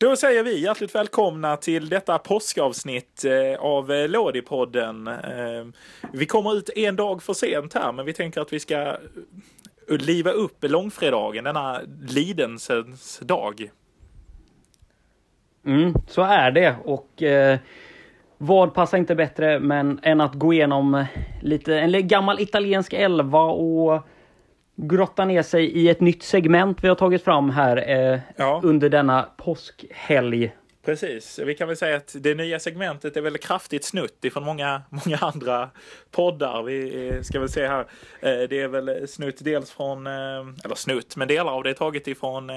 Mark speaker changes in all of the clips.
Speaker 1: Då säger vi hjärtligt välkomna till detta påskavsnitt eh, av eh, Lådipodden. Eh, vi kommer ut en dag för sent här, men vi tänker att vi ska liva upp långfredagen, denna lidelsens dag.
Speaker 2: Mm, så är det och eh, vad passar inte bättre men än att gå igenom lite en gammal italiensk elva och grotta ner sig i ett nytt segment vi har tagit fram här eh, ja. under denna påskhelg.
Speaker 1: Precis, vi kan väl säga att det nya segmentet är väldigt kraftigt snutt ifrån många, många andra poddar. Vi eh, ska väl se här. Eh, det är väl snutt dels från, eh, eller snutt, men delar av det är taget ifrån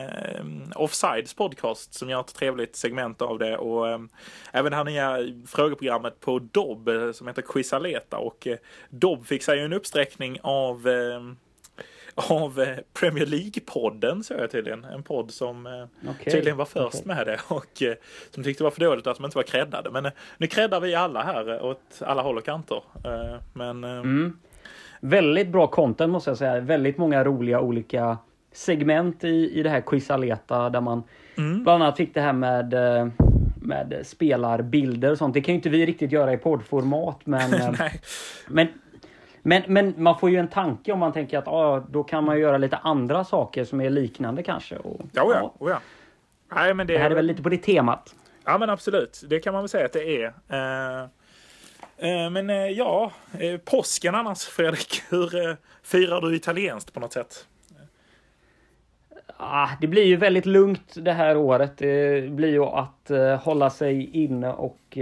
Speaker 1: Offsides podcast som gör ett trevligt segment av det och även det här nya frågeprogrammet på Dobb som heter Quizaleta och Dobb fick sig en uppsträckning av av eh, Premier League-podden så jag tydligen. En podd som eh, okay. tydligen var först okay. med det och eh, som tyckte det var för dåligt att de inte var creddade. Men nu creddar vi alla här åt alla håll och kanter. Men... Mm.
Speaker 2: Väldigt bra content måste jag säga. Väldigt många roliga olika segment i, i det här Quizaleta där man mm. bland annat fick det här med med spelarbilder och sånt. Det kan ju inte vi riktigt göra i poddformat men, men men, men man får ju en tanke om man tänker att ah, då kan man göra lite andra saker som är liknande kanske. Och,
Speaker 1: ja, oh ja. Oh ja.
Speaker 2: Nej, men det, det här är väl lite på det temat.
Speaker 1: Ja men absolut, det kan man väl säga att det är. Uh, uh, men uh, ja, påsken annars Fredrik, hur firar du italienskt på något sätt?
Speaker 2: Ah, det blir ju väldigt lugnt det här året. Det blir ju att hålla sig inne och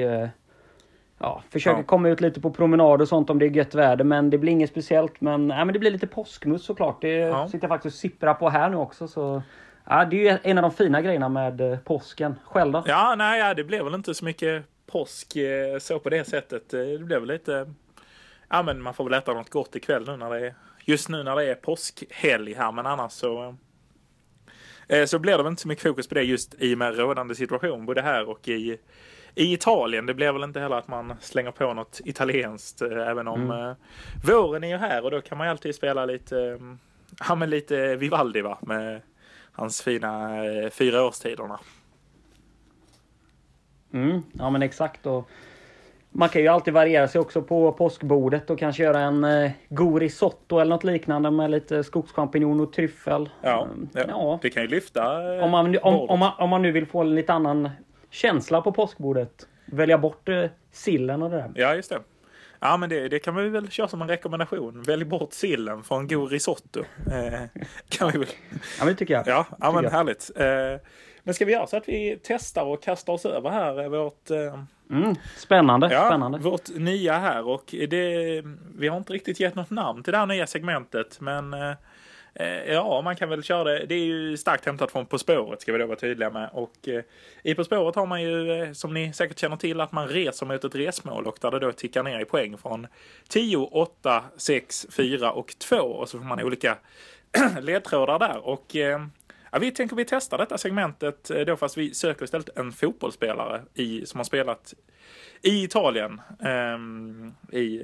Speaker 2: ja, försöker ja. komma ut lite på promenad och sånt om det är gött väder. Men det blir inget speciellt. Men, ja, men det blir lite påskmust såklart. Det ja. sitter jag faktiskt och sipprar på här nu också. Så, ja, det är ju en av de fina grejerna med eh, påsken. Själv då?
Speaker 1: Ja, nej, ja, det blev väl inte så mycket påsk eh, så på det sättet. Eh, det blev väl lite... Ja, men man får väl äta något gott ikväll nu när det är... Just nu när det är påskhelg här, men annars så... Så blir det väl inte så mycket fokus på det just i och med rådande situation, både här och i i Italien. Det blir väl inte heller att man slänger på något italienskt eh, även om mm. eh, våren är ju här och då kan man ju alltid spela lite, eh, ja men lite Vivaldi va med hans fina eh, fyra årstiderna.
Speaker 2: Mm, ja men exakt och man kan ju alltid variera sig också på påskbordet och kanske göra en eh, god risotto eller något liknande med lite skogschampinjon och tryffel.
Speaker 1: Ja, ja, ja. det kan ju lyfta
Speaker 2: eh, om, man, om, om, man, om man nu vill få en lite annan känsla på påskbordet. Välja bort eh, sillen och det där.
Speaker 1: Ja, just det. Ja, men det, det kan vi väl köra som en rekommendation. Välj bort sillen för en god risotto. Eh, kan vi väl.
Speaker 2: Ja, men tycker jag.
Speaker 1: Ja, ja men jag. härligt. Eh, men ska vi göra så att vi testar och kastar oss över här vårt... Eh,
Speaker 2: mm, spännande,
Speaker 1: ja,
Speaker 2: spännande.
Speaker 1: Vårt nya här och det, vi har inte riktigt gett något namn till det här nya segmentet, men eh, Eh, Eh, ja, man kan väl köra det. Det är ju starkt hämtat från På spåret ska vi då vara tydliga med. Och eh, i På spåret har man ju, eh, som ni säkert känner till, att man reser mot ett resmål och där det då tickar ner i poäng från 10, 8, 6, 4 och 2. Och så får man olika ledtrådar där. Och eh, ja, vi tänker vi testar detta segmentet då fast vi söker istället en fotbollsspelare i, som har spelat i Italien. Um, i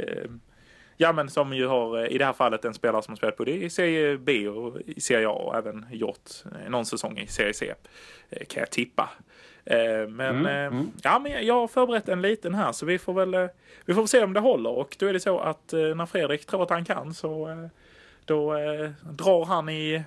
Speaker 1: Ja, men som ju har eh, i det här fallet en spelare som har spelat både i Serie B och i Serie A och även gjort eh, någon säsong i Serie C. Eh, kan jag tippa. Men, mm, mm. Ja, men jag har förberett en liten här så vi får väl vi får se om det håller och då är det så att när Fredrik tror att han kan så då drar han i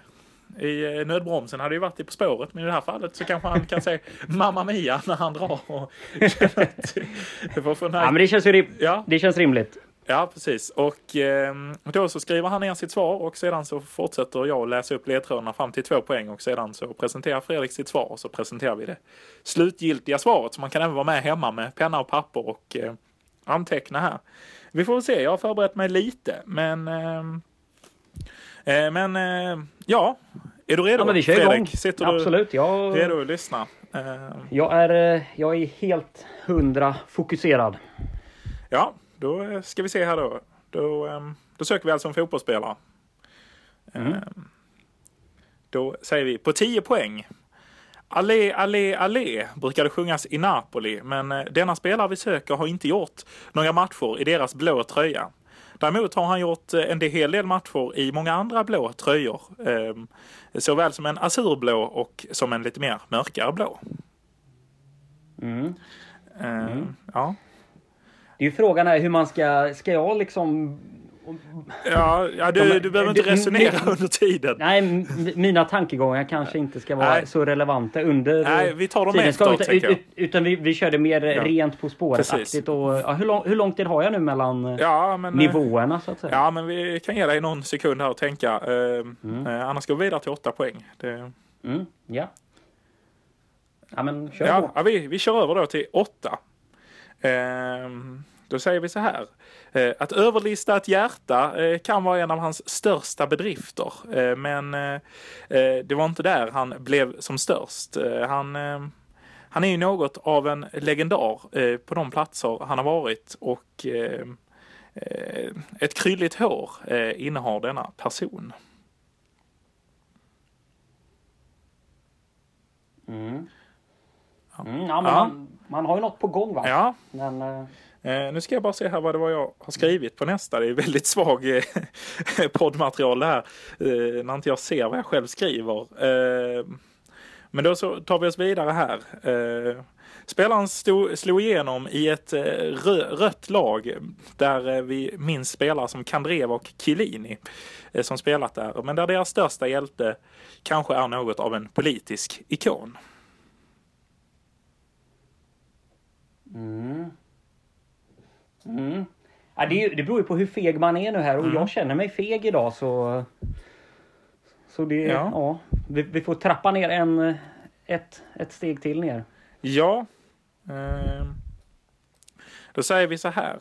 Speaker 1: i nödbromsen hade ju varit i På spåret men i det här fallet så kanske han kan säga Mamma Mia när han drar. Och,
Speaker 2: det, ja, men det, känns ju ja. det känns rimligt.
Speaker 1: Ja, precis. Och eh, då så skriver han ner sitt svar och sedan så fortsätter jag läsa upp ledtrådarna fram till två poäng och sedan så presenterar Fredrik sitt svar och så presenterar vi det slutgiltiga svaret. Så man kan även vara med hemma med penna och papper och eh, anteckna här. Vi får väl se, jag har förberett mig lite, men ehm, eh, men eh, ja, är du redo? Ja,
Speaker 2: vi kör Fredrik? Igång. Sitter du Absolut, jag...
Speaker 1: redo att lyssna?
Speaker 2: Ehm. Jag är, eh, jag är helt hundra fokuserad.
Speaker 1: Ja, då eh, ska vi se här då. Då, ehm, då söker vi alltså en fotbollsspelare. Mm. Ehm, då säger vi på 10 poäng. Allé, allé, allé brukar det sjungas i Napoli, men eh, denna spelare vi söker har inte gjort några matcher i deras blå tröja. Däremot har han gjort eh, en hel del matcher i många andra blå tröjor. Ehm, såväl som en azurblå och som en lite mer mörkare blå.
Speaker 2: Mm.
Speaker 1: Eh, Ja.
Speaker 2: Det är ju frågan är hur man ska, ska jag liksom
Speaker 1: Ja, ja du,
Speaker 2: De-
Speaker 1: du behöver inte resonera under tiden.
Speaker 2: Nej, mina tankegångar kanske inte ska vara
Speaker 1: Nej.
Speaker 2: så relevanta under
Speaker 1: Nej, vi tar dem
Speaker 2: tiden.
Speaker 1: Efteråt, jag.
Speaker 2: ut- utan vi, vi körde mer
Speaker 1: Ja.
Speaker 2: rent På spåret-aktigt. Ja, hur, lång, hur lång tid har jag nu mellan eh,
Speaker 1: Ja, men, eh,
Speaker 2: nivåerna så att säga?
Speaker 1: Ja, men vi kan ge dig någon sekund här att tänka. Eh,
Speaker 2: Mm.
Speaker 1: eh, annars går vi vidare till åtta poäng. Det,
Speaker 2: Mm, ja. ja, men kör
Speaker 1: ja,
Speaker 2: på.
Speaker 1: ja, vi, vi kör över då till åtta. Eh, då säger vi så här. Eh, att överlista ett hjärta eh, kan vara en av hans största bedrifter. Eh, men det var inte där han blev som störst. Han, han är ju något av en legendar på de platser han har varit och ett krylligt hår eh, innehar denna person.
Speaker 2: Mm. Mm, ja, men
Speaker 1: Ja.
Speaker 2: Man, man har ju något på gång va?
Speaker 1: Ja,
Speaker 2: Men, eh,
Speaker 1: Eh, nu ska jag bara se här vad det var jag har skrivit på nästa. Det är väldigt svag eh, poddmaterial det här. Eh, när inte jag ser vad jag själv skriver. Eh, men då så tar vi oss vidare här. Eh, spelaren stod, slog igenom i ett rö, rött lag där vi minns spelare som Kandreva och eh, som spelat där. Men där deras största hjälte kanske är något av en politisk ikon.
Speaker 2: Mm. Mm. Ja, det, det beror ju på hur feg man är nu här och
Speaker 1: Mm.
Speaker 2: jag känner mig feg idag så... Så det...
Speaker 1: Ja.
Speaker 2: Ja. vi, vi får trappa ner en, ett, ett steg till ner.
Speaker 1: Ja. Eh, då säger vi så här.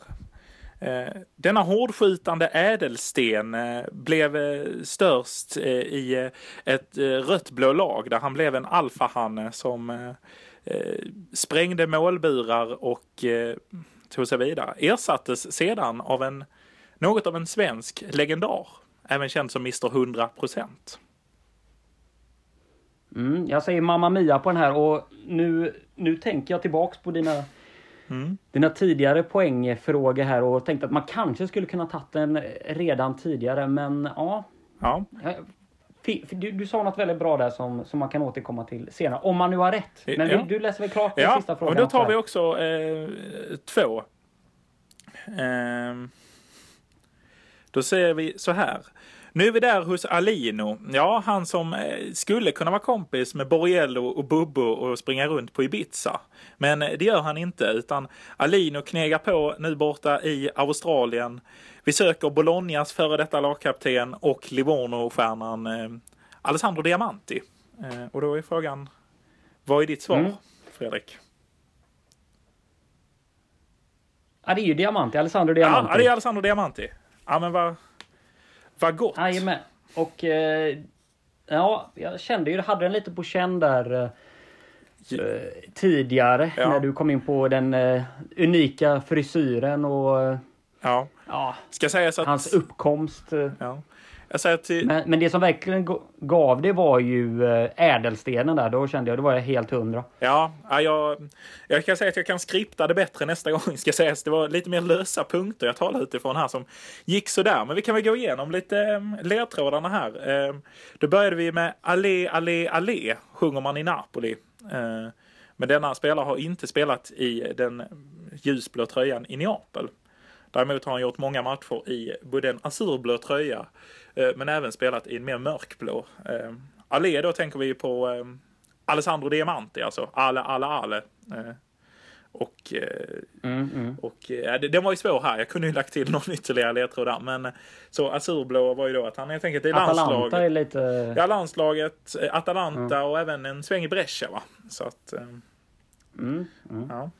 Speaker 1: Eh, denna hårdskjutande ädelsten eh, blev eh, störst eh, i ett rött-blå lag där han blev en alfahanne som sprängde målburar och eh, tog sig vidare. Ersattes sedan av en något av en svensk legendar, även känd som Mr 100 procent.
Speaker 2: Mm, jag säger Mamma Mia på den här och nu, nu tänker jag tillbaks på dina,
Speaker 1: Mm.
Speaker 2: dina tidigare poängfrågor här och tänkte att man kanske skulle kunna tagit den redan tidigare men ja.
Speaker 1: Ja,
Speaker 2: jag- för Du, du sa något väldigt bra där som, som man kan återkomma till senare. Om man nu har rätt. Men
Speaker 1: Ja.
Speaker 2: du läser väl klart den
Speaker 1: Ja,
Speaker 2: sista frågan?
Speaker 1: och då tar vi
Speaker 2: också
Speaker 1: eh, två. Ehm, då säger vi så här. Nu är vi där hos Alino. Ja, han som eh, skulle kunna vara kompis med Borriello och Bubbo och springa runt på Ibiza. Men eh, det gör han inte, utan Alino knegar på nu borta i Australien. Vi söker Bolognas före detta lagkapten och Livorno-stjärnan eh, Alessandro Diamanti. Eh, och då är frågan, vad är ditt svar,
Speaker 2: Mm.
Speaker 1: Fredrik?
Speaker 2: Ja, det är ju Diamanti. Alessandro Diamanti.
Speaker 1: ja, det är Alessandro Diamanti. Ja, men vad, vad gott.
Speaker 2: Jajamän. Och eh, ja, jag kände ju, jag hade den lite på känn där eh, eh, tidigare
Speaker 1: Ja.
Speaker 2: när du kom in på den eh, unika frisyren och
Speaker 1: Ja,
Speaker 2: ja,
Speaker 1: ska sägas att...
Speaker 2: hans uppkomst. eh.
Speaker 1: Ja. Jag säger till...
Speaker 2: Men, men det som verkligen gav det var ju eh, ädelstenen där. Då kände jag, då var jag helt hundra.
Speaker 1: Ja, ja jag, jag kan säga att jag kan skripta det bättre nästa gång. Ska sägas. Det var lite mer lösa punkter jag talade utifrån här som gick sådär. Men vi kan väl gå igenom lite um, ledtrådarna här. Um, då började vi med Allé, allé, allé, sjunger man i Napoli. Men denna spelare har inte spelat i den ljusblå tröjan i Neapel. Däremot har han gjort många matcher i både en azurblå tröja eh, men även spelat i en mer mörkblå. Eh, Allé då tänker vi på eh, Alessandro Diamanti, alltså Ale, Ale, Ale. Och
Speaker 2: Mm, mm.
Speaker 1: och det- den var ju svår här. Jag kunde ju lagt till någon ytterligare ledtråd där. Men så azurblå var ju då att han helt enkelt är
Speaker 2: Atalanta
Speaker 1: landslag.
Speaker 2: är lite...
Speaker 1: Ja, landslaget, Atalanta och även en sväng i Brescia va. Så att,
Speaker 2: Mm, mm.
Speaker 1: ja.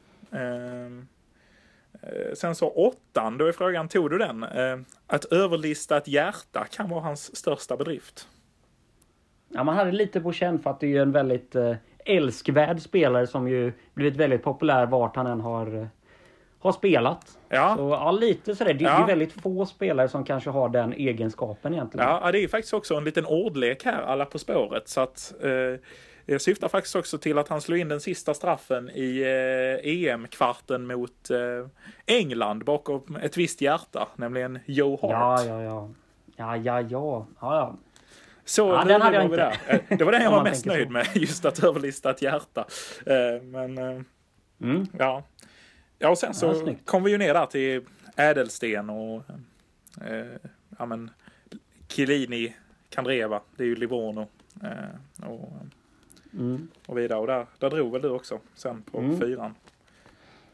Speaker 1: Eh, sen så åttan, då är frågan, tog du den? Eh, att överlista ett hjärta kan vara hans största bedrift.
Speaker 2: Ja, man hade lite på känn för att det är ju en väldigt eh, älskvärd spelare som ju blivit väldigt populär vart han än har, har spelat.
Speaker 1: Ja.
Speaker 2: Så ja, lite sådär. Det, det
Speaker 1: Ja.
Speaker 2: är väldigt få spelare som kanske har den egenskapen egentligen.
Speaker 1: Ja, ja, det är ju faktiskt också en liten ordlek här, alla På spåret. Så att, eh, jag syftar faktiskt också till att han slog in den sista straffen i eh, EM-kvarten mot eh, England bakom ett visst hjärta, nämligen Joe Hart.
Speaker 2: Ja, ja, ja. Ja, ja, ja. ja, ja.
Speaker 1: Så
Speaker 2: Ja, den hade jag inte.
Speaker 1: där. Eh, Det var den jag var mest nöjd
Speaker 2: så.
Speaker 1: med, just att överlista ett hjärta. Eh, Men eh,
Speaker 2: Mm.
Speaker 1: Ja. Ja, och sen så
Speaker 2: Ja,
Speaker 1: kom vi ju ner där till ädelsten och eh, ja men Kilini Kandreva, det är ju Livorno. Eh, och,
Speaker 2: Mm.
Speaker 1: och vidare. Och där, där drog väl du också sen på
Speaker 2: Mm.
Speaker 1: fyran.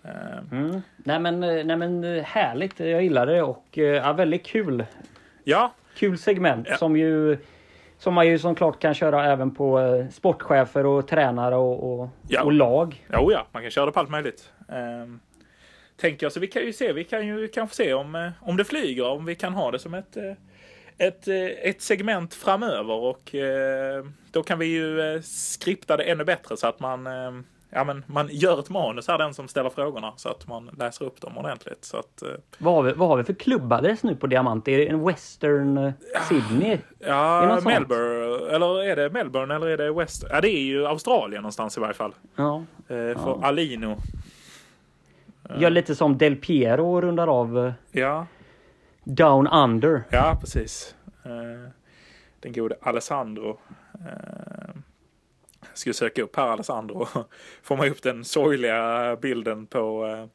Speaker 1: Eh,
Speaker 2: Mm. Nej, men, eh, nej men eh, härligt, jag gillar det och ja, väldigt kul.
Speaker 1: ja,
Speaker 2: Kul segment
Speaker 1: Ja.
Speaker 2: som ju som man ju som klart kan köra även på sportchefer och tränare och, och,
Speaker 1: Ja.
Speaker 2: och lag.
Speaker 1: Jo, ja, man kan köra det på allt möjligt. Ehm, tänker jag, så vi kan ju se, vi kan ju kanske se om, om det flyger, om vi kan ha det som ett, ett, eh, ett segment framöver och eh, då kan vi ju eh, skripta det ännu bättre så att man, ja, men man gör ett manus här, den som ställer frågorna, så att man läser upp dem ordentligt. Så att, eh,
Speaker 2: Vad har, vi, vad har vi för klubbadress nu på Diamant? Är det en Western eh, Sydney?
Speaker 1: Ja,
Speaker 2: något sånt?
Speaker 1: Melbourne, eller är det Melbourne eller är det West? Ja, det är ju Australien någonstans i varje fall.
Speaker 2: Ja.
Speaker 1: Eh, för Alino.
Speaker 2: Gör lite som Del Piero och rundar av
Speaker 1: Ja,
Speaker 2: Down Under.
Speaker 1: Ja, precis. Eh, Den gode Alessandro. eh, Jag skulle söka upp här Alessandro. Får man upp den sorgliga bilden på, eh,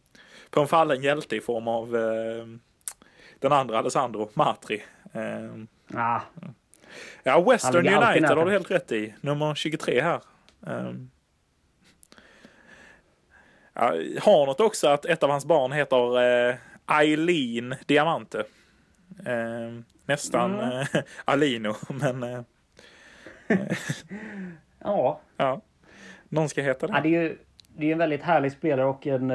Speaker 1: på en fallen hjälte i form av eh, den andra Alessandro, Matri. Eh,
Speaker 2: Ah,
Speaker 1: Ja, Western United har du helt rätt i. Nummer 23 här. Um, ja, har något också att ett av hans barn heter eh, Eileen Diamante. Eh, nästan
Speaker 2: Mm.
Speaker 1: eh, Alino, men eh,
Speaker 2: ja,
Speaker 1: ja. Någon ska heta
Speaker 2: Ja,
Speaker 1: det.
Speaker 2: det är ju det är en väldigt härlig spelare och en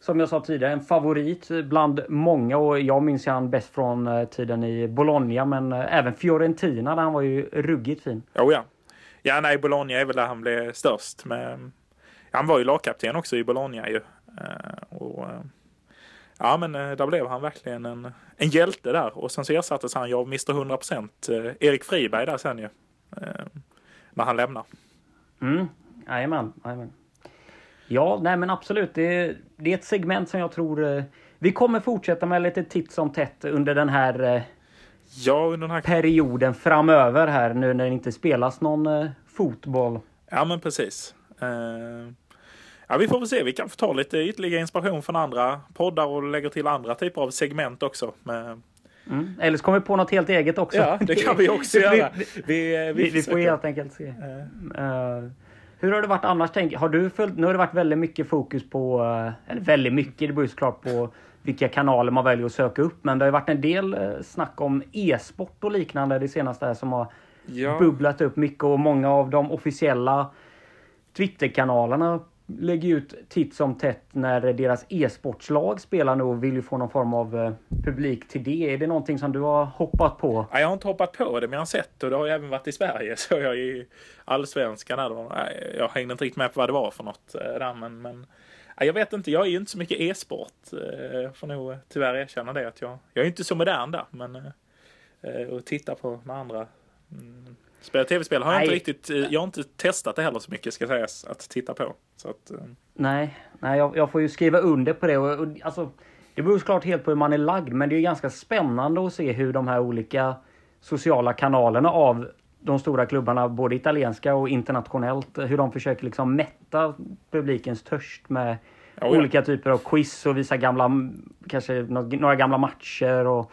Speaker 2: som jag sa tidigare, en favorit bland många och jag minns ju han bäst från tiden i Bologna men även Fiorentina där han var ju ruggigt fin.
Speaker 1: Oh, ja. ja, nej, Bologna är väl där han blev störst. Med, han var ju lagkapten också i Bologna ju. Och, ja, men eh, där blev han verkligen en, en hjälte där. Och sen så ersattes han ju av Mr 100% eh, Erik Friberg där sen ju. Eh, när han lämnar.
Speaker 2: Mm, jajamän. Ja, nej men absolut. Det är, det är ett segment som jag tror vi kommer fortsätta med lite titt som tätt under den här
Speaker 1: Ja, under den här...
Speaker 2: perioden framöver här nu när det inte spelas någon fotboll.
Speaker 1: Ja, men precis. Ja, vi får väl se. Vi kan få ta lite ytterligare inspiration från andra poddar och lägga till andra typer av segment också. Med,
Speaker 2: Mm. Eller så kommer vi på något helt eget också.
Speaker 1: ja, det kan vi också göra.
Speaker 2: vi-
Speaker 1: Vi, eh, vi,
Speaker 2: Vi, vi får helt enkelt se.
Speaker 1: Eh,
Speaker 2: hur har det varit annars? Tänk, har du följt, nu har det varit väldigt mycket fokus på, eller väldigt mycket, det beror ju såklart på vilka kanaler man väljer att söka upp. Men det har ju varit en del snack om e-sport och liknande det senaste här som har
Speaker 1: ja.
Speaker 2: bubblat upp mycket och många av de officiella Twitterkanalerna lägger ut titt som tätt när deras e-sportslag spelar nu och vill ju få någon form av eh, publik till det. Är det någonting som du har hoppat på?
Speaker 1: Ja, jag har inte hoppat på det, men jag har sett och det har ju även varit i Sverige. Så jag i allsvenskan där då. Jag hängde inte riktigt med på vad det var för något eh, där, men, men jag vet inte. Jag är ju inte så mycket e-sport. Eh, jag får nog tyvärr erkänna det att jag, jag är inte så modern där, men och titta på när andra mm, spelar tv-spel har jag inte
Speaker 2: Nej.
Speaker 1: riktigt. eh, Jag har inte testat det heller så mycket ska sägas att titta på. Så att, eh,
Speaker 2: Nej, nej jag, jag får ju skriva under på det. Och, och, alltså, det beror såklart helt på hur man är lagd, men det är ganska spännande att se hur de här olika sociala kanalerna av de stora klubbarna, både italienska och internationellt, hur de försöker liksom mätta publikens törst med
Speaker 1: ja, ja.
Speaker 2: olika typer av quiz och visa gamla, kanske nå- några gamla matcher och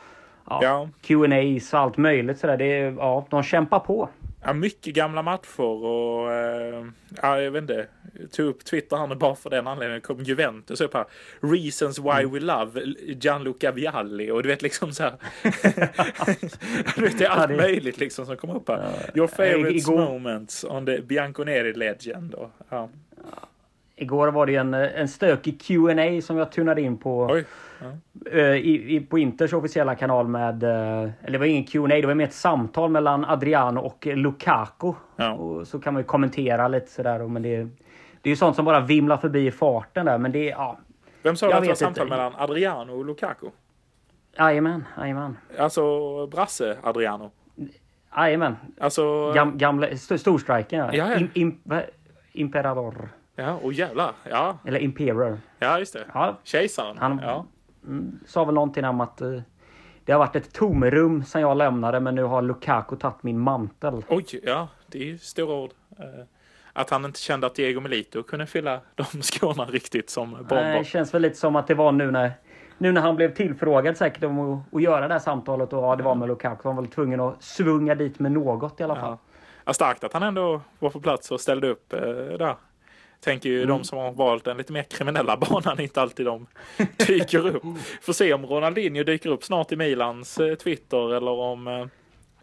Speaker 2: ja,
Speaker 1: Ja.
Speaker 2: Q&As och allt möjligt. Det är, ja, de kämpar på.
Speaker 1: Ja, mycket gamla matcher och eh, ja, jag vet inte. Jag tog upp Twitter här nu bara för den anledningen. kom Juventus upp här. Reasons why we love Gianluca Vialli och du vet liksom så här. du vet, det är allt möjligt liksom som kommer upp här. Your favorites
Speaker 2: igår-
Speaker 1: moments on the Bianconeri legend. Och, ja.
Speaker 2: Igår var det en, en stökig Q&A som jag tunade in på.
Speaker 1: Oj.
Speaker 2: eh, i, i, på Inters officiella kanal med, eh, eller det var ingen Q&A, det var mer ett samtal mellan Adriano och Lukaku.
Speaker 1: Ja.
Speaker 2: Och så kan man ju kommentera lite sådär. Men det, det är ju sånt som bara vimlar förbi i farten där. Men det ja.
Speaker 1: Vem sa du att det var samtal
Speaker 2: inte.
Speaker 1: mellan Adriano och Lukaku?
Speaker 2: Jajamän, jajamän.
Speaker 1: Alltså Brasse Adriano.
Speaker 2: Jajamän.
Speaker 1: Alltså,
Speaker 2: Gam, gamla, st storstriken ja.
Speaker 1: Ja, ja.
Speaker 2: Im, im, va- Imperador.
Speaker 1: Ja, och jävlar. Ja,
Speaker 2: Eller Imperor.
Speaker 1: ja just det.
Speaker 2: Ja,
Speaker 1: Kejsaren.
Speaker 2: Han-
Speaker 1: Ja.
Speaker 2: sa väl någonting om att eh, det har varit ett tomrum sedan jag lämnade men nu har Lukaku tagit min mantel.
Speaker 1: Oj, ja, det är ju stora ord. Eh, att han inte kände att Diego Melito kunde fylla de skorna riktigt som bomber.
Speaker 2: Nej, det känns väl lite som att det var nu när, nu när han blev tillfrågad säkert om att, att göra det här samtalet och ja, det var med Lukaku. Han var väl tvungen att svunga dit med något i alla fall.
Speaker 1: Ja. Ja, starkt att han ändå var på plats och ställde upp eh, där. Tänker ju
Speaker 2: Mm.
Speaker 1: de som har valt den lite mer kriminella banan, inte alltid de dyker upp. Får se om Ronaldinho dyker upp snart i Milans eh, Twitter eller om eh,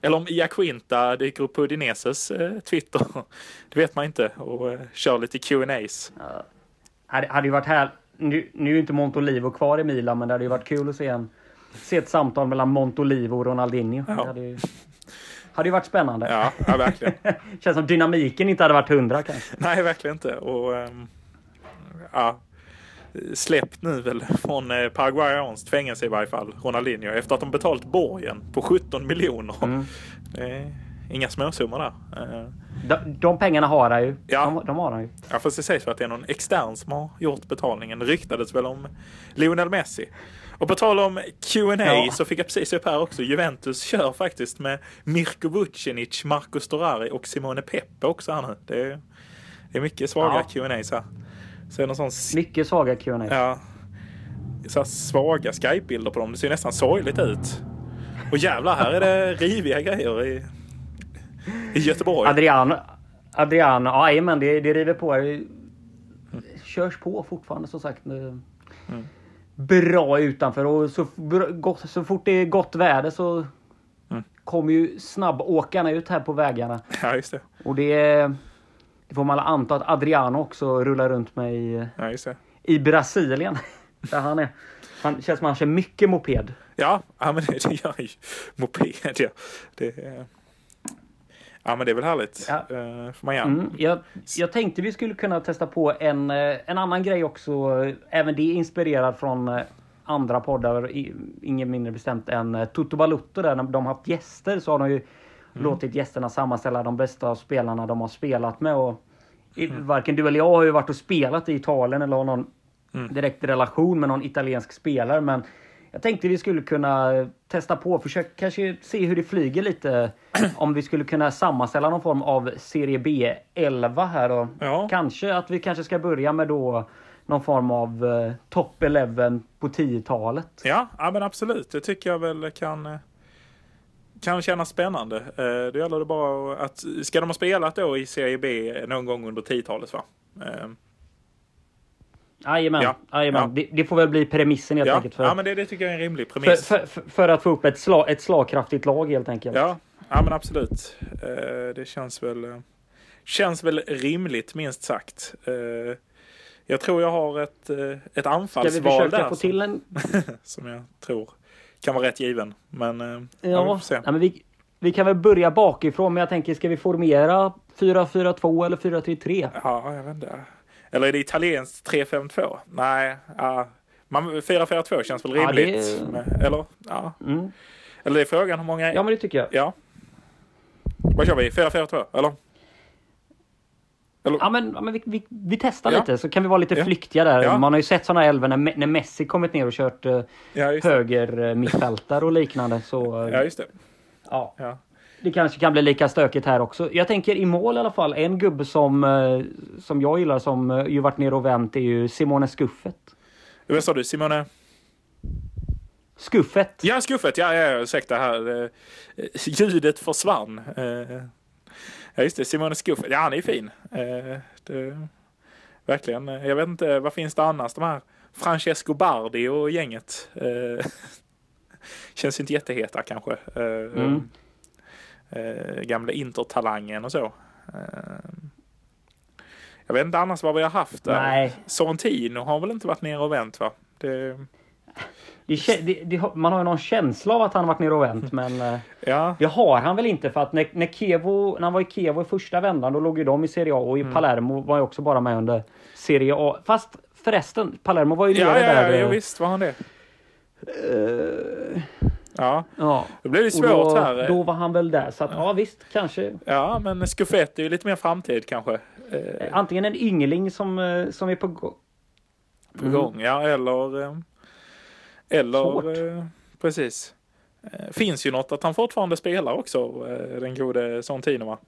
Speaker 1: eller om Iaquinta dyker upp på Udineses eh, Twitter. Det vet man inte och eh, kör lite Q&As.
Speaker 2: Hade, hade ju varit här. Nu, nu är ju inte Montolivo kvar i Milan, men det hade ju varit kul att se, en, se ett samtal mellan Montolivo och Ronaldinho.
Speaker 1: Ja.
Speaker 2: Det hade ju, hade ju varit spännande.
Speaker 1: Ja, ja verkligen.
Speaker 2: Känns som dynamiken inte hade varit hundra kanske.
Speaker 1: Nej, verkligen inte. Och ehm, ja, släppt nu väl från eh, paraguayanskt fängelse i varje fall, Ronaldinho, efter att de betalt borgen på 17 miljoner.
Speaker 2: Mm.
Speaker 1: Inga småsummor där. Eh,
Speaker 2: De, de pengarna har han ju.
Speaker 1: Ja.
Speaker 2: De, de har han ju.
Speaker 1: Ja, fast det sägs för att det är någon extern som har gjort betalningen. Det ryktades väl om Lionel Messi. Och på tal om Q&A
Speaker 2: Ja.
Speaker 1: så fick jag precis upp här också. Juventus kör faktiskt med Mirko Vucinic, Marco Storari och Simone Peppe också här nu. Det är, det är mycket svaga
Speaker 2: Ja.
Speaker 1: Q&As här. Så är någon sån
Speaker 2: Mycket svaga Q&A.
Speaker 1: ja, så här svaga Skype-bilder på dem. Det ser nästan sorgligt ut. Och jävlar, här är det riviga grejer i, i Göteborg.
Speaker 2: Adriano, Adriano, ja men det, det river på. Det körs på fortfarande som sagt.
Speaker 1: Mm.
Speaker 2: Bra utanför och så, gott, så fort det är gott väder så
Speaker 1: Mm.
Speaker 2: kommer ju snabbåkarna ut här på vägarna.
Speaker 1: Ja, just det.
Speaker 2: Och det, det får man anta att Adriano också rullar runt med i,
Speaker 1: Ja,
Speaker 2: i Brasilien. Där han är. Han känns som han kör mycket moped.
Speaker 1: Ja, ja men det, det gör ju moped. Ja. Det, ja, men det är väl härligt.
Speaker 2: Ja.
Speaker 1: Eh, får man.
Speaker 2: Mm, jag, jag tänkte vi skulle kunna testa på en, eh, en annan grej också. Även det är inspirerat från eh, andra poddar. Inget mindre bestämt än Toto Balutto. Där när de har haft gäster så har de ju låtit gästerna sammanställa de bästa spelarna de har spelat med. Och i- Varken du eller jag har ju varit och spelat i Italien eller har någon direkt relation med någon italiensk spelare. Men jag tänkte vi skulle kunna testa på, försöka kanske se hur det flyger lite. Om vi skulle kunna sammanställa någon form av Serie B11 här då.
Speaker 1: Ja.
Speaker 2: Kanske att vi kanske ska börja med då någon form av eh, top 11 på 10-talet.
Speaker 1: Ja, ja, men absolut. Det tycker jag väl kan, eh, kan kännas spännande. Eh, Det gäller det bara att... Ska de ha spelat då i Serie B någon gång under 10-talet va? Eh,
Speaker 2: Jajamän,
Speaker 1: Ja. Ja.
Speaker 2: Det, det får väl bli premissen helt
Speaker 1: Ja,
Speaker 2: enkelt. För,
Speaker 1: ja men det, det tycker jag är en rimlig premiss.
Speaker 2: för, för, för att få upp ett, slag, ett slagkraftigt lag helt enkelt.
Speaker 1: Ja, ja men absolut. Eh, Det känns väl, eh, känns väl rimligt minst sagt. Eh, Jag tror jag har ett, ett
Speaker 2: Ska vi
Speaker 1: anfallsval
Speaker 2: försöka
Speaker 1: där
Speaker 2: få
Speaker 1: som,
Speaker 2: till en...
Speaker 1: som jag tror kan vara rätt given. Men ja, vi
Speaker 2: Ja,
Speaker 1: se.
Speaker 2: ja men vi, vi kan väl börja bakifrån, men jag tänker, ska vi formera 4-4-2 eller 4-3-3?
Speaker 1: Ja, jag vet inte. Eller är det italienskt 3-5-2? Nej, ja. Man- 4-4-2 känns väl
Speaker 2: Ja, det-
Speaker 1: rimligt. Eller, ja.
Speaker 2: Mm.
Speaker 1: Eller det är frågan hur många...
Speaker 2: Ja, men det tycker jag.
Speaker 1: Ja. Vad kör vi? 4-4-2? Eller? Eller?
Speaker 2: Ja, men, ja, men vi, vi, vi testar
Speaker 1: Ja.
Speaker 2: lite så kan vi vara lite
Speaker 1: Ja.
Speaker 2: flyktiga där. Man har ju sett sådana elver när, när Messi kommit ner och kört
Speaker 1: det.
Speaker 2: höger uh, mittfältare och liknande. Så eh,
Speaker 1: Ja, just det.
Speaker 2: Ja. Det kanske kan bli lika stökigt här också. Jag tänker i mål i alla fall. En gubbe som, eh, som jag gillar som uh, ju varit ner och vänt är ju Simone Skuffet.
Speaker 1: Vad sa du? Simone?
Speaker 2: Skuffet!
Speaker 1: Ja, skuffet. Ja, ja, ursäkta här. Eh, Ljudet försvann. Eh, Ja, just det. Simone Skuffet. Ja, han är fin. Eh, Det, verkligen. Eh, Jag vet inte, vad finns det annars? De här Francesco Bardi och gänget. Eh, Känns inte jätteheta kanske. Eh,
Speaker 2: Mm.
Speaker 1: Eh, Gamla Intertalangen och så. Eh, Jag vet inte annars vad vi har haft där.
Speaker 2: Nej.
Speaker 1: Sorrentino har väl inte varit nere och vänt va? Det,
Speaker 2: Det, det, det, man har ju någon känsla av att han varit nere och vänt, men eh,
Speaker 1: ja,
Speaker 2: det har han väl inte för att när, när, Kevo, när han var i Kevo i första vändan då låg ju de i Serie A och i Palermo var ju också bara med under Serie A. Fast förresten, Palermo var ju nere
Speaker 1: ja, ja,
Speaker 2: där.
Speaker 1: ja,
Speaker 2: eh,
Speaker 1: visst var han det.
Speaker 2: eh,
Speaker 1: Ja,
Speaker 2: ja.
Speaker 1: då blev det svårt
Speaker 2: då,
Speaker 1: här.
Speaker 2: då var han väl där, så att ja visst, kanske.
Speaker 1: Ja, men Skuffett är ju lite mer framtid kanske. Eh,
Speaker 2: Antingen en yngling som, eh, som är på gång.
Speaker 1: på gång, ja, eller... eh, Eller...
Speaker 2: Svårt.
Speaker 1: Precis. Finns ju något att han fortfarande spelar också, den gode Sorrentino va?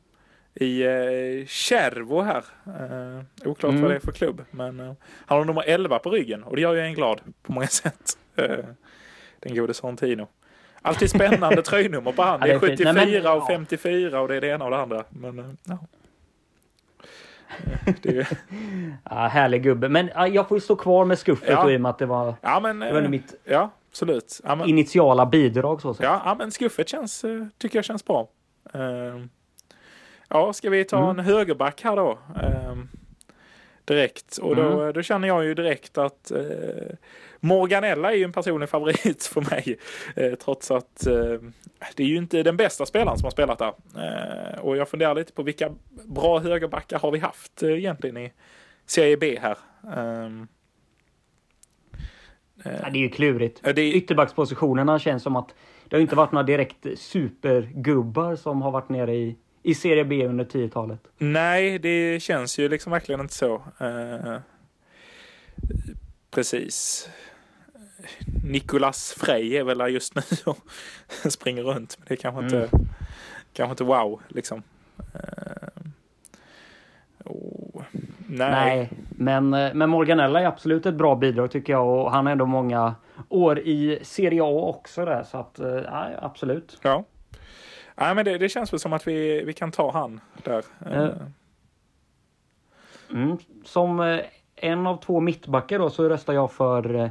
Speaker 1: i eh, Kärvo här. Eh, oklart
Speaker 2: Mm.
Speaker 1: vad det är för klubb. Men eh, han har nummer 11 på ryggen och det gör ju en glad på många sätt. Eh, den gode Sorrentino. Alltid spännande tröjnummer på han. Det är
Speaker 2: det är fint.
Speaker 1: 74
Speaker 2: Nej, men-
Speaker 1: och 54 och det är det ena och det andra. Men eh, ja. Eh, Det är,
Speaker 2: Ja, härlig gubbe. Men ja, jag får ju stå kvar med skuffet
Speaker 1: Ja.
Speaker 2: då, i och med att det var,
Speaker 1: ja men...
Speaker 2: det var
Speaker 1: eh,
Speaker 2: mitt
Speaker 1: Ja, absolut. Ja, men,
Speaker 2: initiala bidrag så
Speaker 1: ja, ja, men skuffet känns, tycker jag känns bra. Eh, Ja, ska vi ta
Speaker 2: Mm.
Speaker 1: en högerback här då? Eh, Direkt. Och då,
Speaker 2: Mm.
Speaker 1: då känner jag ju direkt att Morganella är ju en personlig favorit för mig. Eh, trots att eh, det är ju inte den bästa spelaren som har spelat där. Eh, och jag funderar lite på vilka bra högerbackar har vi haft eh, egentligen i Serie B här. Ehm, eh,
Speaker 2: Ja, det är ju klurigt.
Speaker 1: Det
Speaker 2: Ytterbackspositionerna känns som att det har inte varit några direkt supergubbar som har varit nere i, i Serie B under 10-talet.
Speaker 1: Nej, det känns ju liksom verkligen inte så. Eh, precis. Nicolas Frey är väl där just nu och springer runt. Men det är kanske inte,
Speaker 2: Mm.
Speaker 1: kanske inte wow liksom. Eh, oh, nej.
Speaker 2: Nej, men, eh, men Morganella är absolut ett bra bidrag tycker jag och han har ändå många år i Serie A också där så att eh, ja, absolut.
Speaker 1: Ja. Nej, men det, det känns väl som att vi, vi kan ta han där. Eh,
Speaker 2: Eh. Mm. Som eh, en av två mittbackar då så röstar jag för eh,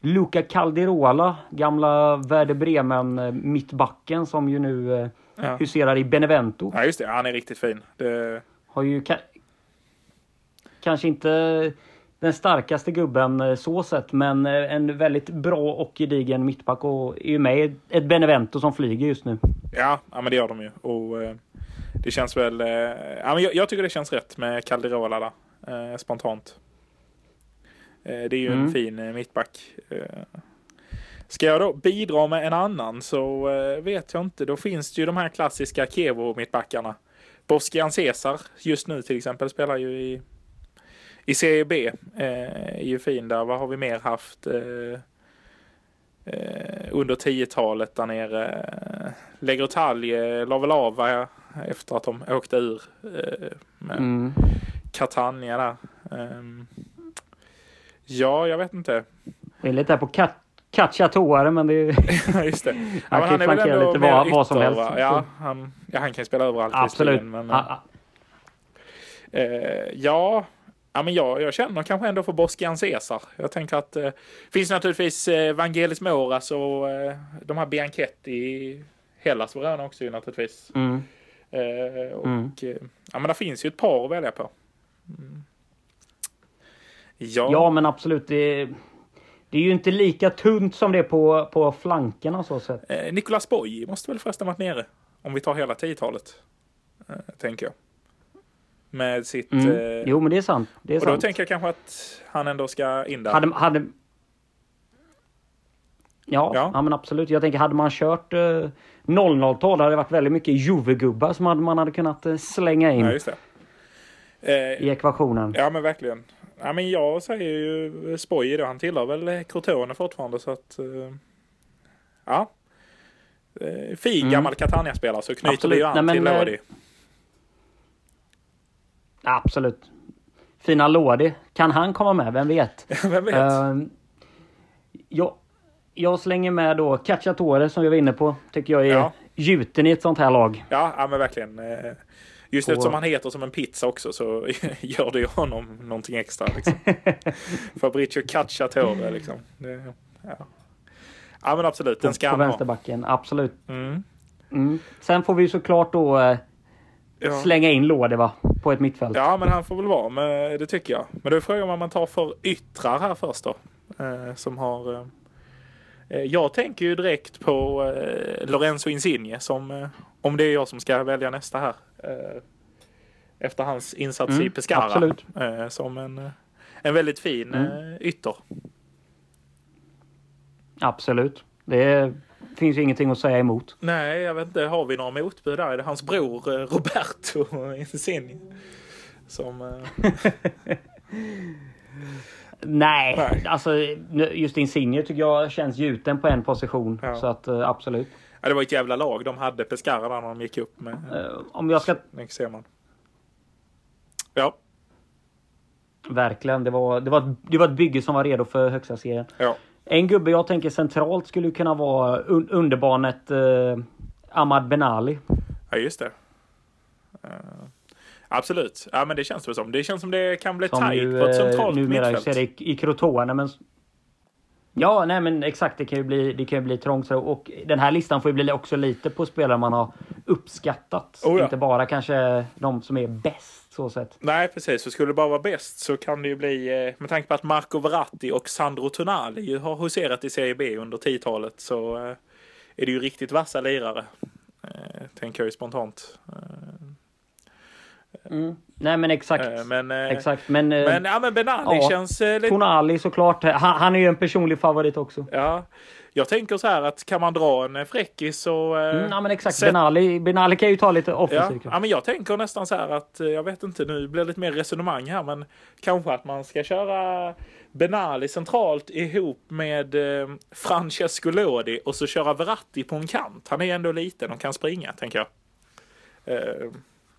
Speaker 2: Luca Calderola, gamla Werder Bremen eh, som ju nu eh,
Speaker 1: ja.
Speaker 2: huserar i Benevento.
Speaker 1: ja, just det. Han är riktigt fin. Det,
Speaker 2: Har ju ka- kanske inte den starkaste gubben så sett, men en väldigt bra och gedigen mittback och är ju med i ett Benevento som flyger just nu.
Speaker 1: Ja, ja men det gör de ju. Och det känns väl... Ja, men jag, jag tycker det känns rätt med Calderola där, eh, spontant. Eh, det är ju en
Speaker 2: Mm.
Speaker 1: fin eh, mittback. Eh, ska jag då bidra med en annan så vet jag inte. Då finns det ju de här klassiska Kevo-mittbackarna. Boskian Cesar just nu till exempel spelar ju i, i Serie B. Är ju fin där. Vad har vi mer haft? Under 10-talet där nere. Legrotalje la väl av efter att de åkte ur eh, med
Speaker 2: Mm.
Speaker 1: Catania där. Ehm, ja, jag vet inte.
Speaker 2: Det är lite på Kat- Cacciatore men det är
Speaker 1: Ja, Just det. Ja,
Speaker 2: Han kan ju flankera lite vad- vad som helst.
Speaker 1: va? Ja, han, ja, han kan ju spela överallt
Speaker 2: absolut.
Speaker 1: Men,
Speaker 2: Ah, ah.
Speaker 1: eh, ja, ja, men jag, jag känner kanske ändå för Boskian Cesar. Jag tänker att det eh, finns naturligtvis eh, Vangelis Moras och eh, de här Bianchetti i Hellas Verona också ju naturligtvis.
Speaker 2: Mm.
Speaker 1: Eh, och
Speaker 2: Mm.
Speaker 1: eh, ja, men det finns ju ett par att välja på. Mm. Ja,
Speaker 2: Ja men absolut. Det är, det är ju inte lika tunt som det på, på flankerna så sett.
Speaker 1: eh, Nicolas Boy måste väl förresten varit nere. Om vi tar hela 10-talet. Eh, tänker jag. Med sitt...
Speaker 2: Mm.
Speaker 1: Eh,
Speaker 2: Jo men det är sant. Det är
Speaker 1: och då
Speaker 2: sant.
Speaker 1: tänker jag kanske att han ändå ska in där.
Speaker 2: Hade, hade... Ja,
Speaker 1: Ja.
Speaker 2: ja. men absolut. Jag tänker hade man kört eh, 00-tal hade det varit väldigt mycket Juve-gubbar som hade, man hade kunnat eh, slänga in
Speaker 1: Ja. Eh,
Speaker 2: i ekvationen.
Speaker 1: Ja men verkligen. Ja, men jag säger ju Spoji då. Han tillhör väl Crotone fortfarande så att... Eh, ja. Eh, fin
Speaker 2: Mm.
Speaker 1: gammal Catania-spelare så knyter
Speaker 2: Absolut.
Speaker 1: vi ju an
Speaker 2: Nej, men,
Speaker 1: till
Speaker 2: eh,
Speaker 1: Lodi.
Speaker 2: Absolut. Fina Lodi. Kan han komma med? Vem vet?
Speaker 1: Vem vet?
Speaker 2: Ehm, jag, jag slänger med då Cacciatore som vi var inne på. Tycker jag är
Speaker 1: Ja.
Speaker 2: gjuten i ett sånt här lag.
Speaker 1: Ja, ja men verkligen. Just
Speaker 2: På-
Speaker 1: eftersom han heter som en pizza också så gör det ju honom någonting extra. Liksom. Fabricio Cacciatore liksom. Det, ja. ja men absolut, den ska
Speaker 2: på
Speaker 1: han ha.
Speaker 2: vänsterbacken. Absolut.
Speaker 1: Mm.
Speaker 2: Mm. Sen får vi såklart då eh,
Speaker 1: Ja.
Speaker 2: slänga in Lodi va? På ett mittfält.
Speaker 1: ja, men han får väl vara med, det tycker jag. Men då är frågan vad man tar för yttrar här först då. Eh, som har... Eh, eh, jag tänker ju direkt på eh, Lorenzo Insigne som, eh, om det är jag som ska välja nästa här. Eh, efter hans insats
Speaker 2: Mm,
Speaker 1: i Pescara.
Speaker 2: absolut.
Speaker 1: Eh, som en, eh, en väldigt fin
Speaker 2: Mm.
Speaker 1: ytter.
Speaker 2: Absolut. Det finns ju ingenting att säga emot.
Speaker 1: Nej, jag vet inte. Har vi några motbud där? Är det hans bror Roberto Insigne? Som...
Speaker 2: Nej,
Speaker 1: Nej.
Speaker 2: alltså just Insigne tycker jag känns gjuten på en position.
Speaker 1: Ja.
Speaker 2: Så att absolut.
Speaker 1: Ja, det var ett jävla lag de hade Pescara där när de gick upp med.
Speaker 2: Eh, om jag ska
Speaker 1: Det ser man. Ja.
Speaker 2: Verkligen. Det var, det, var, ett- det var ett bygge som var redo för högsta serien.
Speaker 1: Ja.
Speaker 2: En gubbe jag tänker centralt skulle kunna vara un underbarnet eh, Ahmad Benali.
Speaker 1: Ja, just det. Eh, absolut. Ja, men det känns väl som. Det känns som det kan bli
Speaker 2: Som
Speaker 1: tajt
Speaker 2: ju
Speaker 1: på ett
Speaker 2: eh,
Speaker 1: centralt
Speaker 2: numera
Speaker 1: mittfält.
Speaker 2: ser i, i Crotone. Men... Ja, nej men exakt. Det kan ju bli, det kan bli trångt. Och den här listan får ju bli också lite på spelare man har uppskattat.
Speaker 1: Oh ja.
Speaker 2: Inte bara kanske de som är bäst så sett.
Speaker 1: Nej, precis. Så skulle det bara vara bäst så kan det ju bli, eh, med tanke på att Marco Verratti och Sandro Tonali ju har huserat i Serie B under 10-talet så eh, är det ju riktigt vassa lirare. Eh, tänker jag ju spontant.
Speaker 2: Mm. Nej men exakt.
Speaker 1: Eh, men, eh,
Speaker 2: exakt. Men, eh,
Speaker 1: men, ja, men Benali
Speaker 2: ja,
Speaker 1: känns lite...
Speaker 2: Tonali såklart. Han, han är ju en personlig favorit också.
Speaker 1: Ja, jag tänker så här att kan man dra en fräckis eh,
Speaker 2: Mm, ja men exakt.
Speaker 1: sätt-
Speaker 2: Benali, Benali kan ju ta lite
Speaker 1: Ja,
Speaker 2: offensivt.
Speaker 1: ja, men jag tänker nästan så här att, jag vet inte, nu blir det lite mer resonemang här, men kanske att man ska köra Benali centralt ihop med Francesco Lodi och så köra Verratti på en kant. Han är ändå liten och kan springa, tänker jag.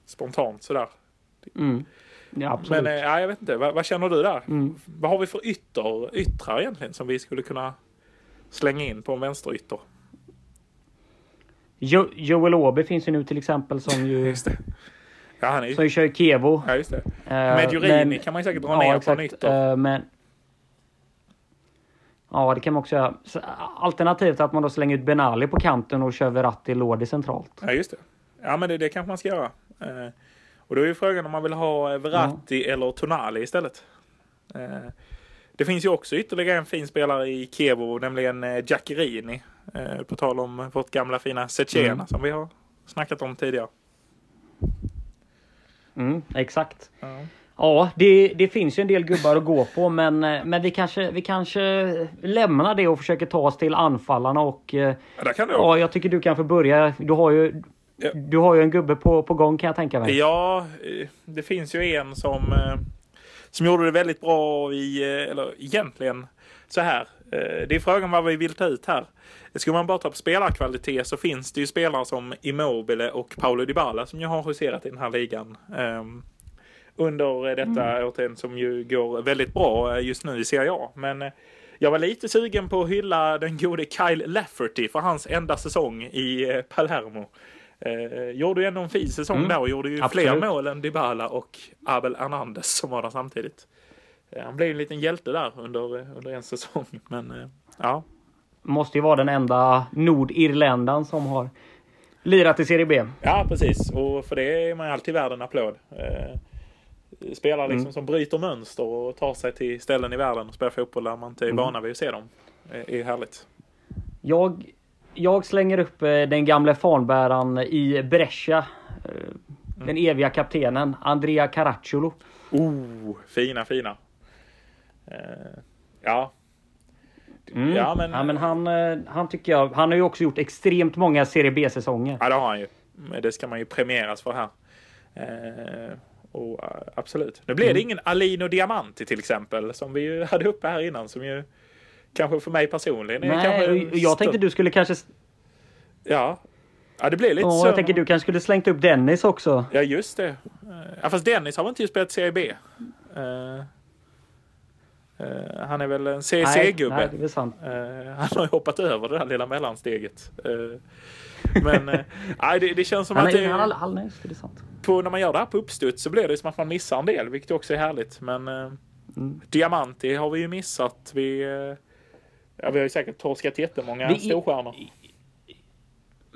Speaker 1: Spontant sådär.
Speaker 2: Mm. Ja, absolut.
Speaker 1: Men eh, ja, jag vet inte, vad, vad känner du där?
Speaker 2: Mm.
Speaker 1: Vad har vi för ytter, yttrar egentligen som vi skulle kunna slänga in på en vänsterytter?
Speaker 2: jo, Joel Åby finns ju nu till exempel som ju.
Speaker 1: Ja, han är ju...
Speaker 2: som ju kör i Kevo.
Speaker 1: Ja, just det.
Speaker 2: Eh,
Speaker 1: Medjurini
Speaker 2: men-
Speaker 1: kan man ju säkert dra
Speaker 2: ja,
Speaker 1: ner på
Speaker 2: exakt.
Speaker 1: en ytter.
Speaker 2: Eh, men... Ja, det kan man också göra. Så, Alternativt att man då slänger ut Benali på kanten och kör Verratti Lodi centralt.
Speaker 1: Ja, just det. Ja, men det, det kanske man ska göra. Eh, och då är ju frågan om man vill ha Verratti eller Tonali istället. Eh, det finns ju också ytterligare en fin spelare i Kevo, nämligen eh, Giaccherini. Eh, på tal om vårt gamla fina Cecena
Speaker 2: Mm.
Speaker 1: som vi har snackat om tidigare.
Speaker 2: Mm, exakt.
Speaker 1: Ja.
Speaker 2: Ja, det, det finns ju en del gubbar att gå på men, men vi, kanske, vi kanske lämnar det och försöker ta oss till anfallarna och
Speaker 1: Ja, där kan du.
Speaker 2: ja, jag tycker du kan få börja. Du har ju,
Speaker 1: Ja.
Speaker 2: Du har ju en gubbe på, på gång kan jag tänka mig.
Speaker 1: Ja, eh, det finns ju en som, eh, som gjorde det väldigt bra i, eh, eller egentligen så här. Det är frågan vad vi vill ta ut här. Ska man bara ta på spelarkvalitet så finns det ju spelare som Immobile och Paulo Dybala som ju har huserat i den här ligan. ehm, Under detta återigen som ju går väldigt bra just nu i Serie A. Men jag var lite sugen på att hylla den gode Kyle Lafferty för hans enda säsong i Palermo. Eh, gjorde ju ändå en fin säsong
Speaker 2: Mm.
Speaker 1: där och gjorde ju
Speaker 2: Absolut.
Speaker 1: fler mål än Dybala och Abel Hernandez som var där samtidigt. Eh, han blev ju en liten hjälte där under, eh, under en säsong. Men eh, ja,
Speaker 2: Måste ju vara den enda nordirländaren som har lirat i Serie B.
Speaker 1: ja precis. Och för det är man alltid värd en applåd. Eh, spelare liksom
Speaker 2: Mm.
Speaker 1: som bryter mönster och tar sig till ställen i världen och spelar fotboll där man inte är
Speaker 2: Mm.
Speaker 1: vana vid att se dem. Eh, är härligt.
Speaker 2: Jag, jag slänger upp eh, den gamle fanbäraren i Brescia. eh,
Speaker 1: Mm.
Speaker 2: Den eviga kaptenen Andrea Caracciolo.
Speaker 1: Oh, fina, fina. Eh, ja.
Speaker 2: Mm.
Speaker 1: Ja, men,
Speaker 2: ja, men han, han tycker jag, han har ju också gjort extremt många Serie B-säsonger.
Speaker 1: Ja, det har han ju. Men det ska man ju premieras för här. Och absolut. Nu blev det
Speaker 2: Mm.
Speaker 1: ingen Alino Diamanti till exempel, som vi ju hade uppe här innan, som ju kanske för mig personligen
Speaker 2: Nej, jag tänkte du skulle kanske...
Speaker 1: Ja. Ja, det blev lite
Speaker 2: Ja,
Speaker 1: så.
Speaker 2: jag tänker du kanske skulle slängt upp Dennis också.
Speaker 1: Ja, just det. Ja, fast Dennis har väl inte spelat Serie B? Eh, eh, han är väl en
Speaker 2: nej,
Speaker 1: CEC-gubbe.
Speaker 2: nej, det är sant.
Speaker 1: Eh, han har ju hoppat över det där lilla mellansteget. Men nej, det, det känns som
Speaker 2: Han
Speaker 1: att
Speaker 2: är,
Speaker 1: det,
Speaker 2: han, han, nej, det är sant.
Speaker 1: på, när man gör det här på uppstuds så blir det som att man missar en del, vilket också är härligt. Men
Speaker 2: Mm.
Speaker 1: Diamanti har vi ju missat. Vi, ja, vi har ju säkert torskat jättemånga
Speaker 2: Vi-
Speaker 1: storstjärnor.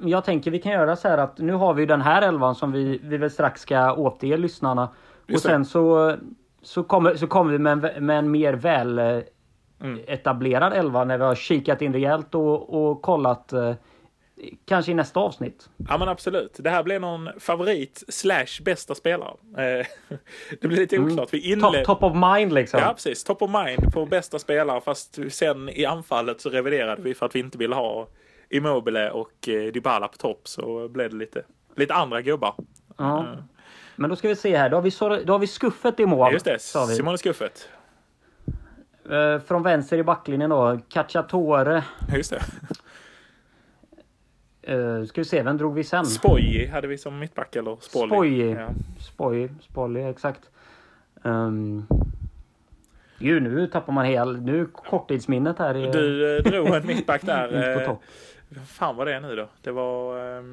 Speaker 2: Jag tänker vi kan göra så här att nu har vi den här elvan som vi, vi väl strax ska återge lyssnarna. Och
Speaker 1: Just det.
Speaker 2: sen så, så, kommer, så kommer vi med en, med en mer väl eh,
Speaker 1: Mm.
Speaker 2: etablerad elva när vi har kikat in rejält och, och kollat eh, kanske i nästa avsnitt.
Speaker 1: Ja men absolut. Det här blir någon favorit slash bästa spelare. Eh, det blir lite oklart. Vi
Speaker 2: Mm. Top,
Speaker 1: inled...
Speaker 2: top of mind liksom.
Speaker 1: Ja precis. Top of mind på bästa spelare. Fast sen i anfallet så reviderade vi för att vi inte ville ha Immobile och eh, Dybala på topp. Så blev det lite, lite andra gubbar.
Speaker 2: Ja.
Speaker 1: Mm.
Speaker 2: Men då ska vi se här. Då har vi, Sor- då har vi skuffet i mål.
Speaker 1: Just det. Simone Skuffet.
Speaker 2: Eh, från vänster i backlinjen då. Cacciatore.
Speaker 1: Just det.
Speaker 2: Uh, ska vi se, vem drog vi sen?
Speaker 1: Spoji hade vi som mittback eller Spolli.
Speaker 2: Spoji.
Speaker 1: Ja.
Speaker 2: Spoy, Spolly, exakt. Um, Gud, nu tappar man hel... Nu korttidsminnet här. Är,
Speaker 1: Du eh, drog en mittback där.
Speaker 2: Inte på
Speaker 1: eh,
Speaker 2: topp.
Speaker 1: Vad fan var det nu då? Det var... eh,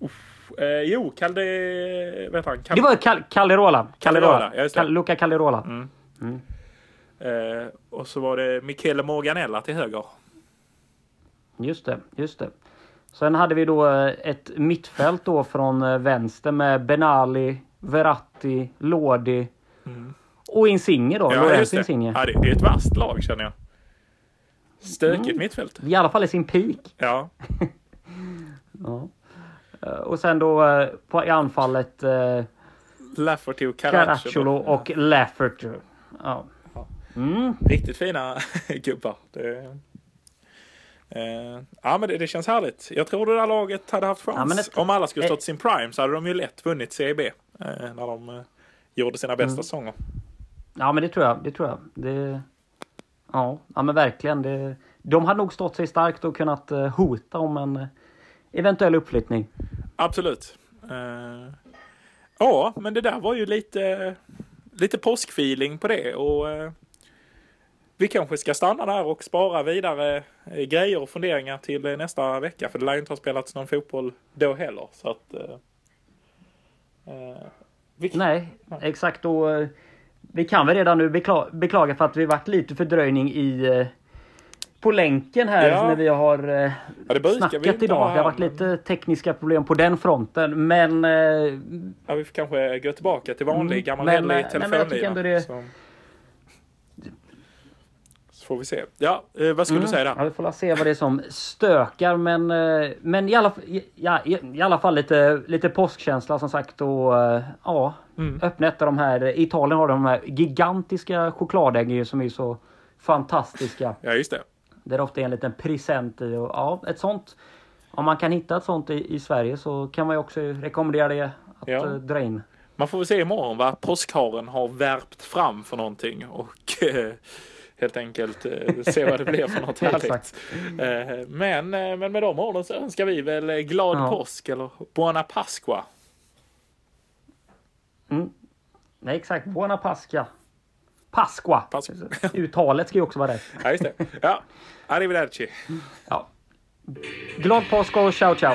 Speaker 1: uff, eh, jo, Calde... Han? Cal-
Speaker 2: Det var Cal Calderola.
Speaker 1: Calderola,
Speaker 2: Calderola. Cal Luca Calderola.
Speaker 1: Mm.
Speaker 2: Mm.
Speaker 1: Eh, och så var det Michele Morganella till höger.
Speaker 2: Just det, just det. Sen hade vi då eh, ett mittfält då från eh, vänster med Benali, Verratti, Lodi och Insigne då.
Speaker 1: Mm. Ja, just det.
Speaker 2: Insigne.
Speaker 1: Ja, det, är ett vasst lag känner jag. Stökigt
Speaker 2: Mm.
Speaker 1: mittfält.
Speaker 2: I alla fall i sin peak.
Speaker 1: Ja.
Speaker 2: Ja. Eh, Och sen då på, i anfallet eh,
Speaker 1: Lafferty och. Caracciolo
Speaker 2: och Lafferty. Ja. Mm.
Speaker 1: Riktigt fina gubbar. Det, eh, ja, men det, det känns härligt. Jag tror det där laget hade haft chans.
Speaker 2: Ja,
Speaker 1: Om alla skulle stått sin prime så hade de ju lätt vunnit CIB. Eh, när de eh, gjorde sina bästa
Speaker 2: Mm.
Speaker 1: säsonger.
Speaker 2: Ja men det tror jag. Det tror jag. Det... Ja, ja men verkligen. Det... De hade nog stått sig starkt och kunnat eh, hota om en eh, eventuell uppflyttning.
Speaker 1: Absolut. Eh, ja, men det där var ju lite, lite påskfeeling på det. Och, eh, vi kanske ska stanna där och spara vidare eh, grejer och funderingar till eh, nästa vecka. För det lär ju inte ha spelats någon fotboll då heller. Så att, eh, eh, vi,
Speaker 2: Nej, exakt. Och, vi kan väl redan nu bekla beklaga för att vi varit lite fördröjning i på länken här
Speaker 1: Ja.
Speaker 2: när vi har eh,
Speaker 1: Ja, det
Speaker 2: snackat idag. Det har varit lite tekniska problem på den fronten. Men eh,
Speaker 1: Ja, vi får kanske gå tillbaka till vanlig
Speaker 2: Mm,
Speaker 1: gammal
Speaker 2: men,
Speaker 1: hederlig
Speaker 2: nej, men jag tycker
Speaker 1: telefonlina.
Speaker 2: ändå det-
Speaker 1: så får vi se. Ja, eh, vad skulle du säga
Speaker 2: Ja,
Speaker 1: där?
Speaker 2: vi får se vad det är som stökar men, eh, men i, alla, ja, i, i alla fall lite, lite påskkänsla som sagt och eh, ja,
Speaker 1: Mm.
Speaker 2: öppna av de här, i Italien har de här gigantiska chokladäggen som är så fantastiska.
Speaker 1: Ja, just det.
Speaker 2: Där det ofta är en liten present i och ja, ett sånt. Om man kan hitta ett sånt i, i Sverige så kan man ju också rekommendera det att
Speaker 1: Ja.
Speaker 2: eh, dra in.
Speaker 1: Man får väl se imorgon vad påskharen har värpt fram för någonting och eh, helt enkelt eh, se vad det blir för något härligt. Eh, men, eh, men med de orden så önskar vi väl glad
Speaker 2: Ja.
Speaker 1: påsk eller Buona Pasqua.
Speaker 2: Nej exakt, Buona Pasca. Pasqua.
Speaker 1: Pasqua.
Speaker 2: Uttalet ska ju också vara rätt.
Speaker 1: Ja, just det. Ja, arrivederci.
Speaker 2: Ja. Glad påsk och ciao ciao!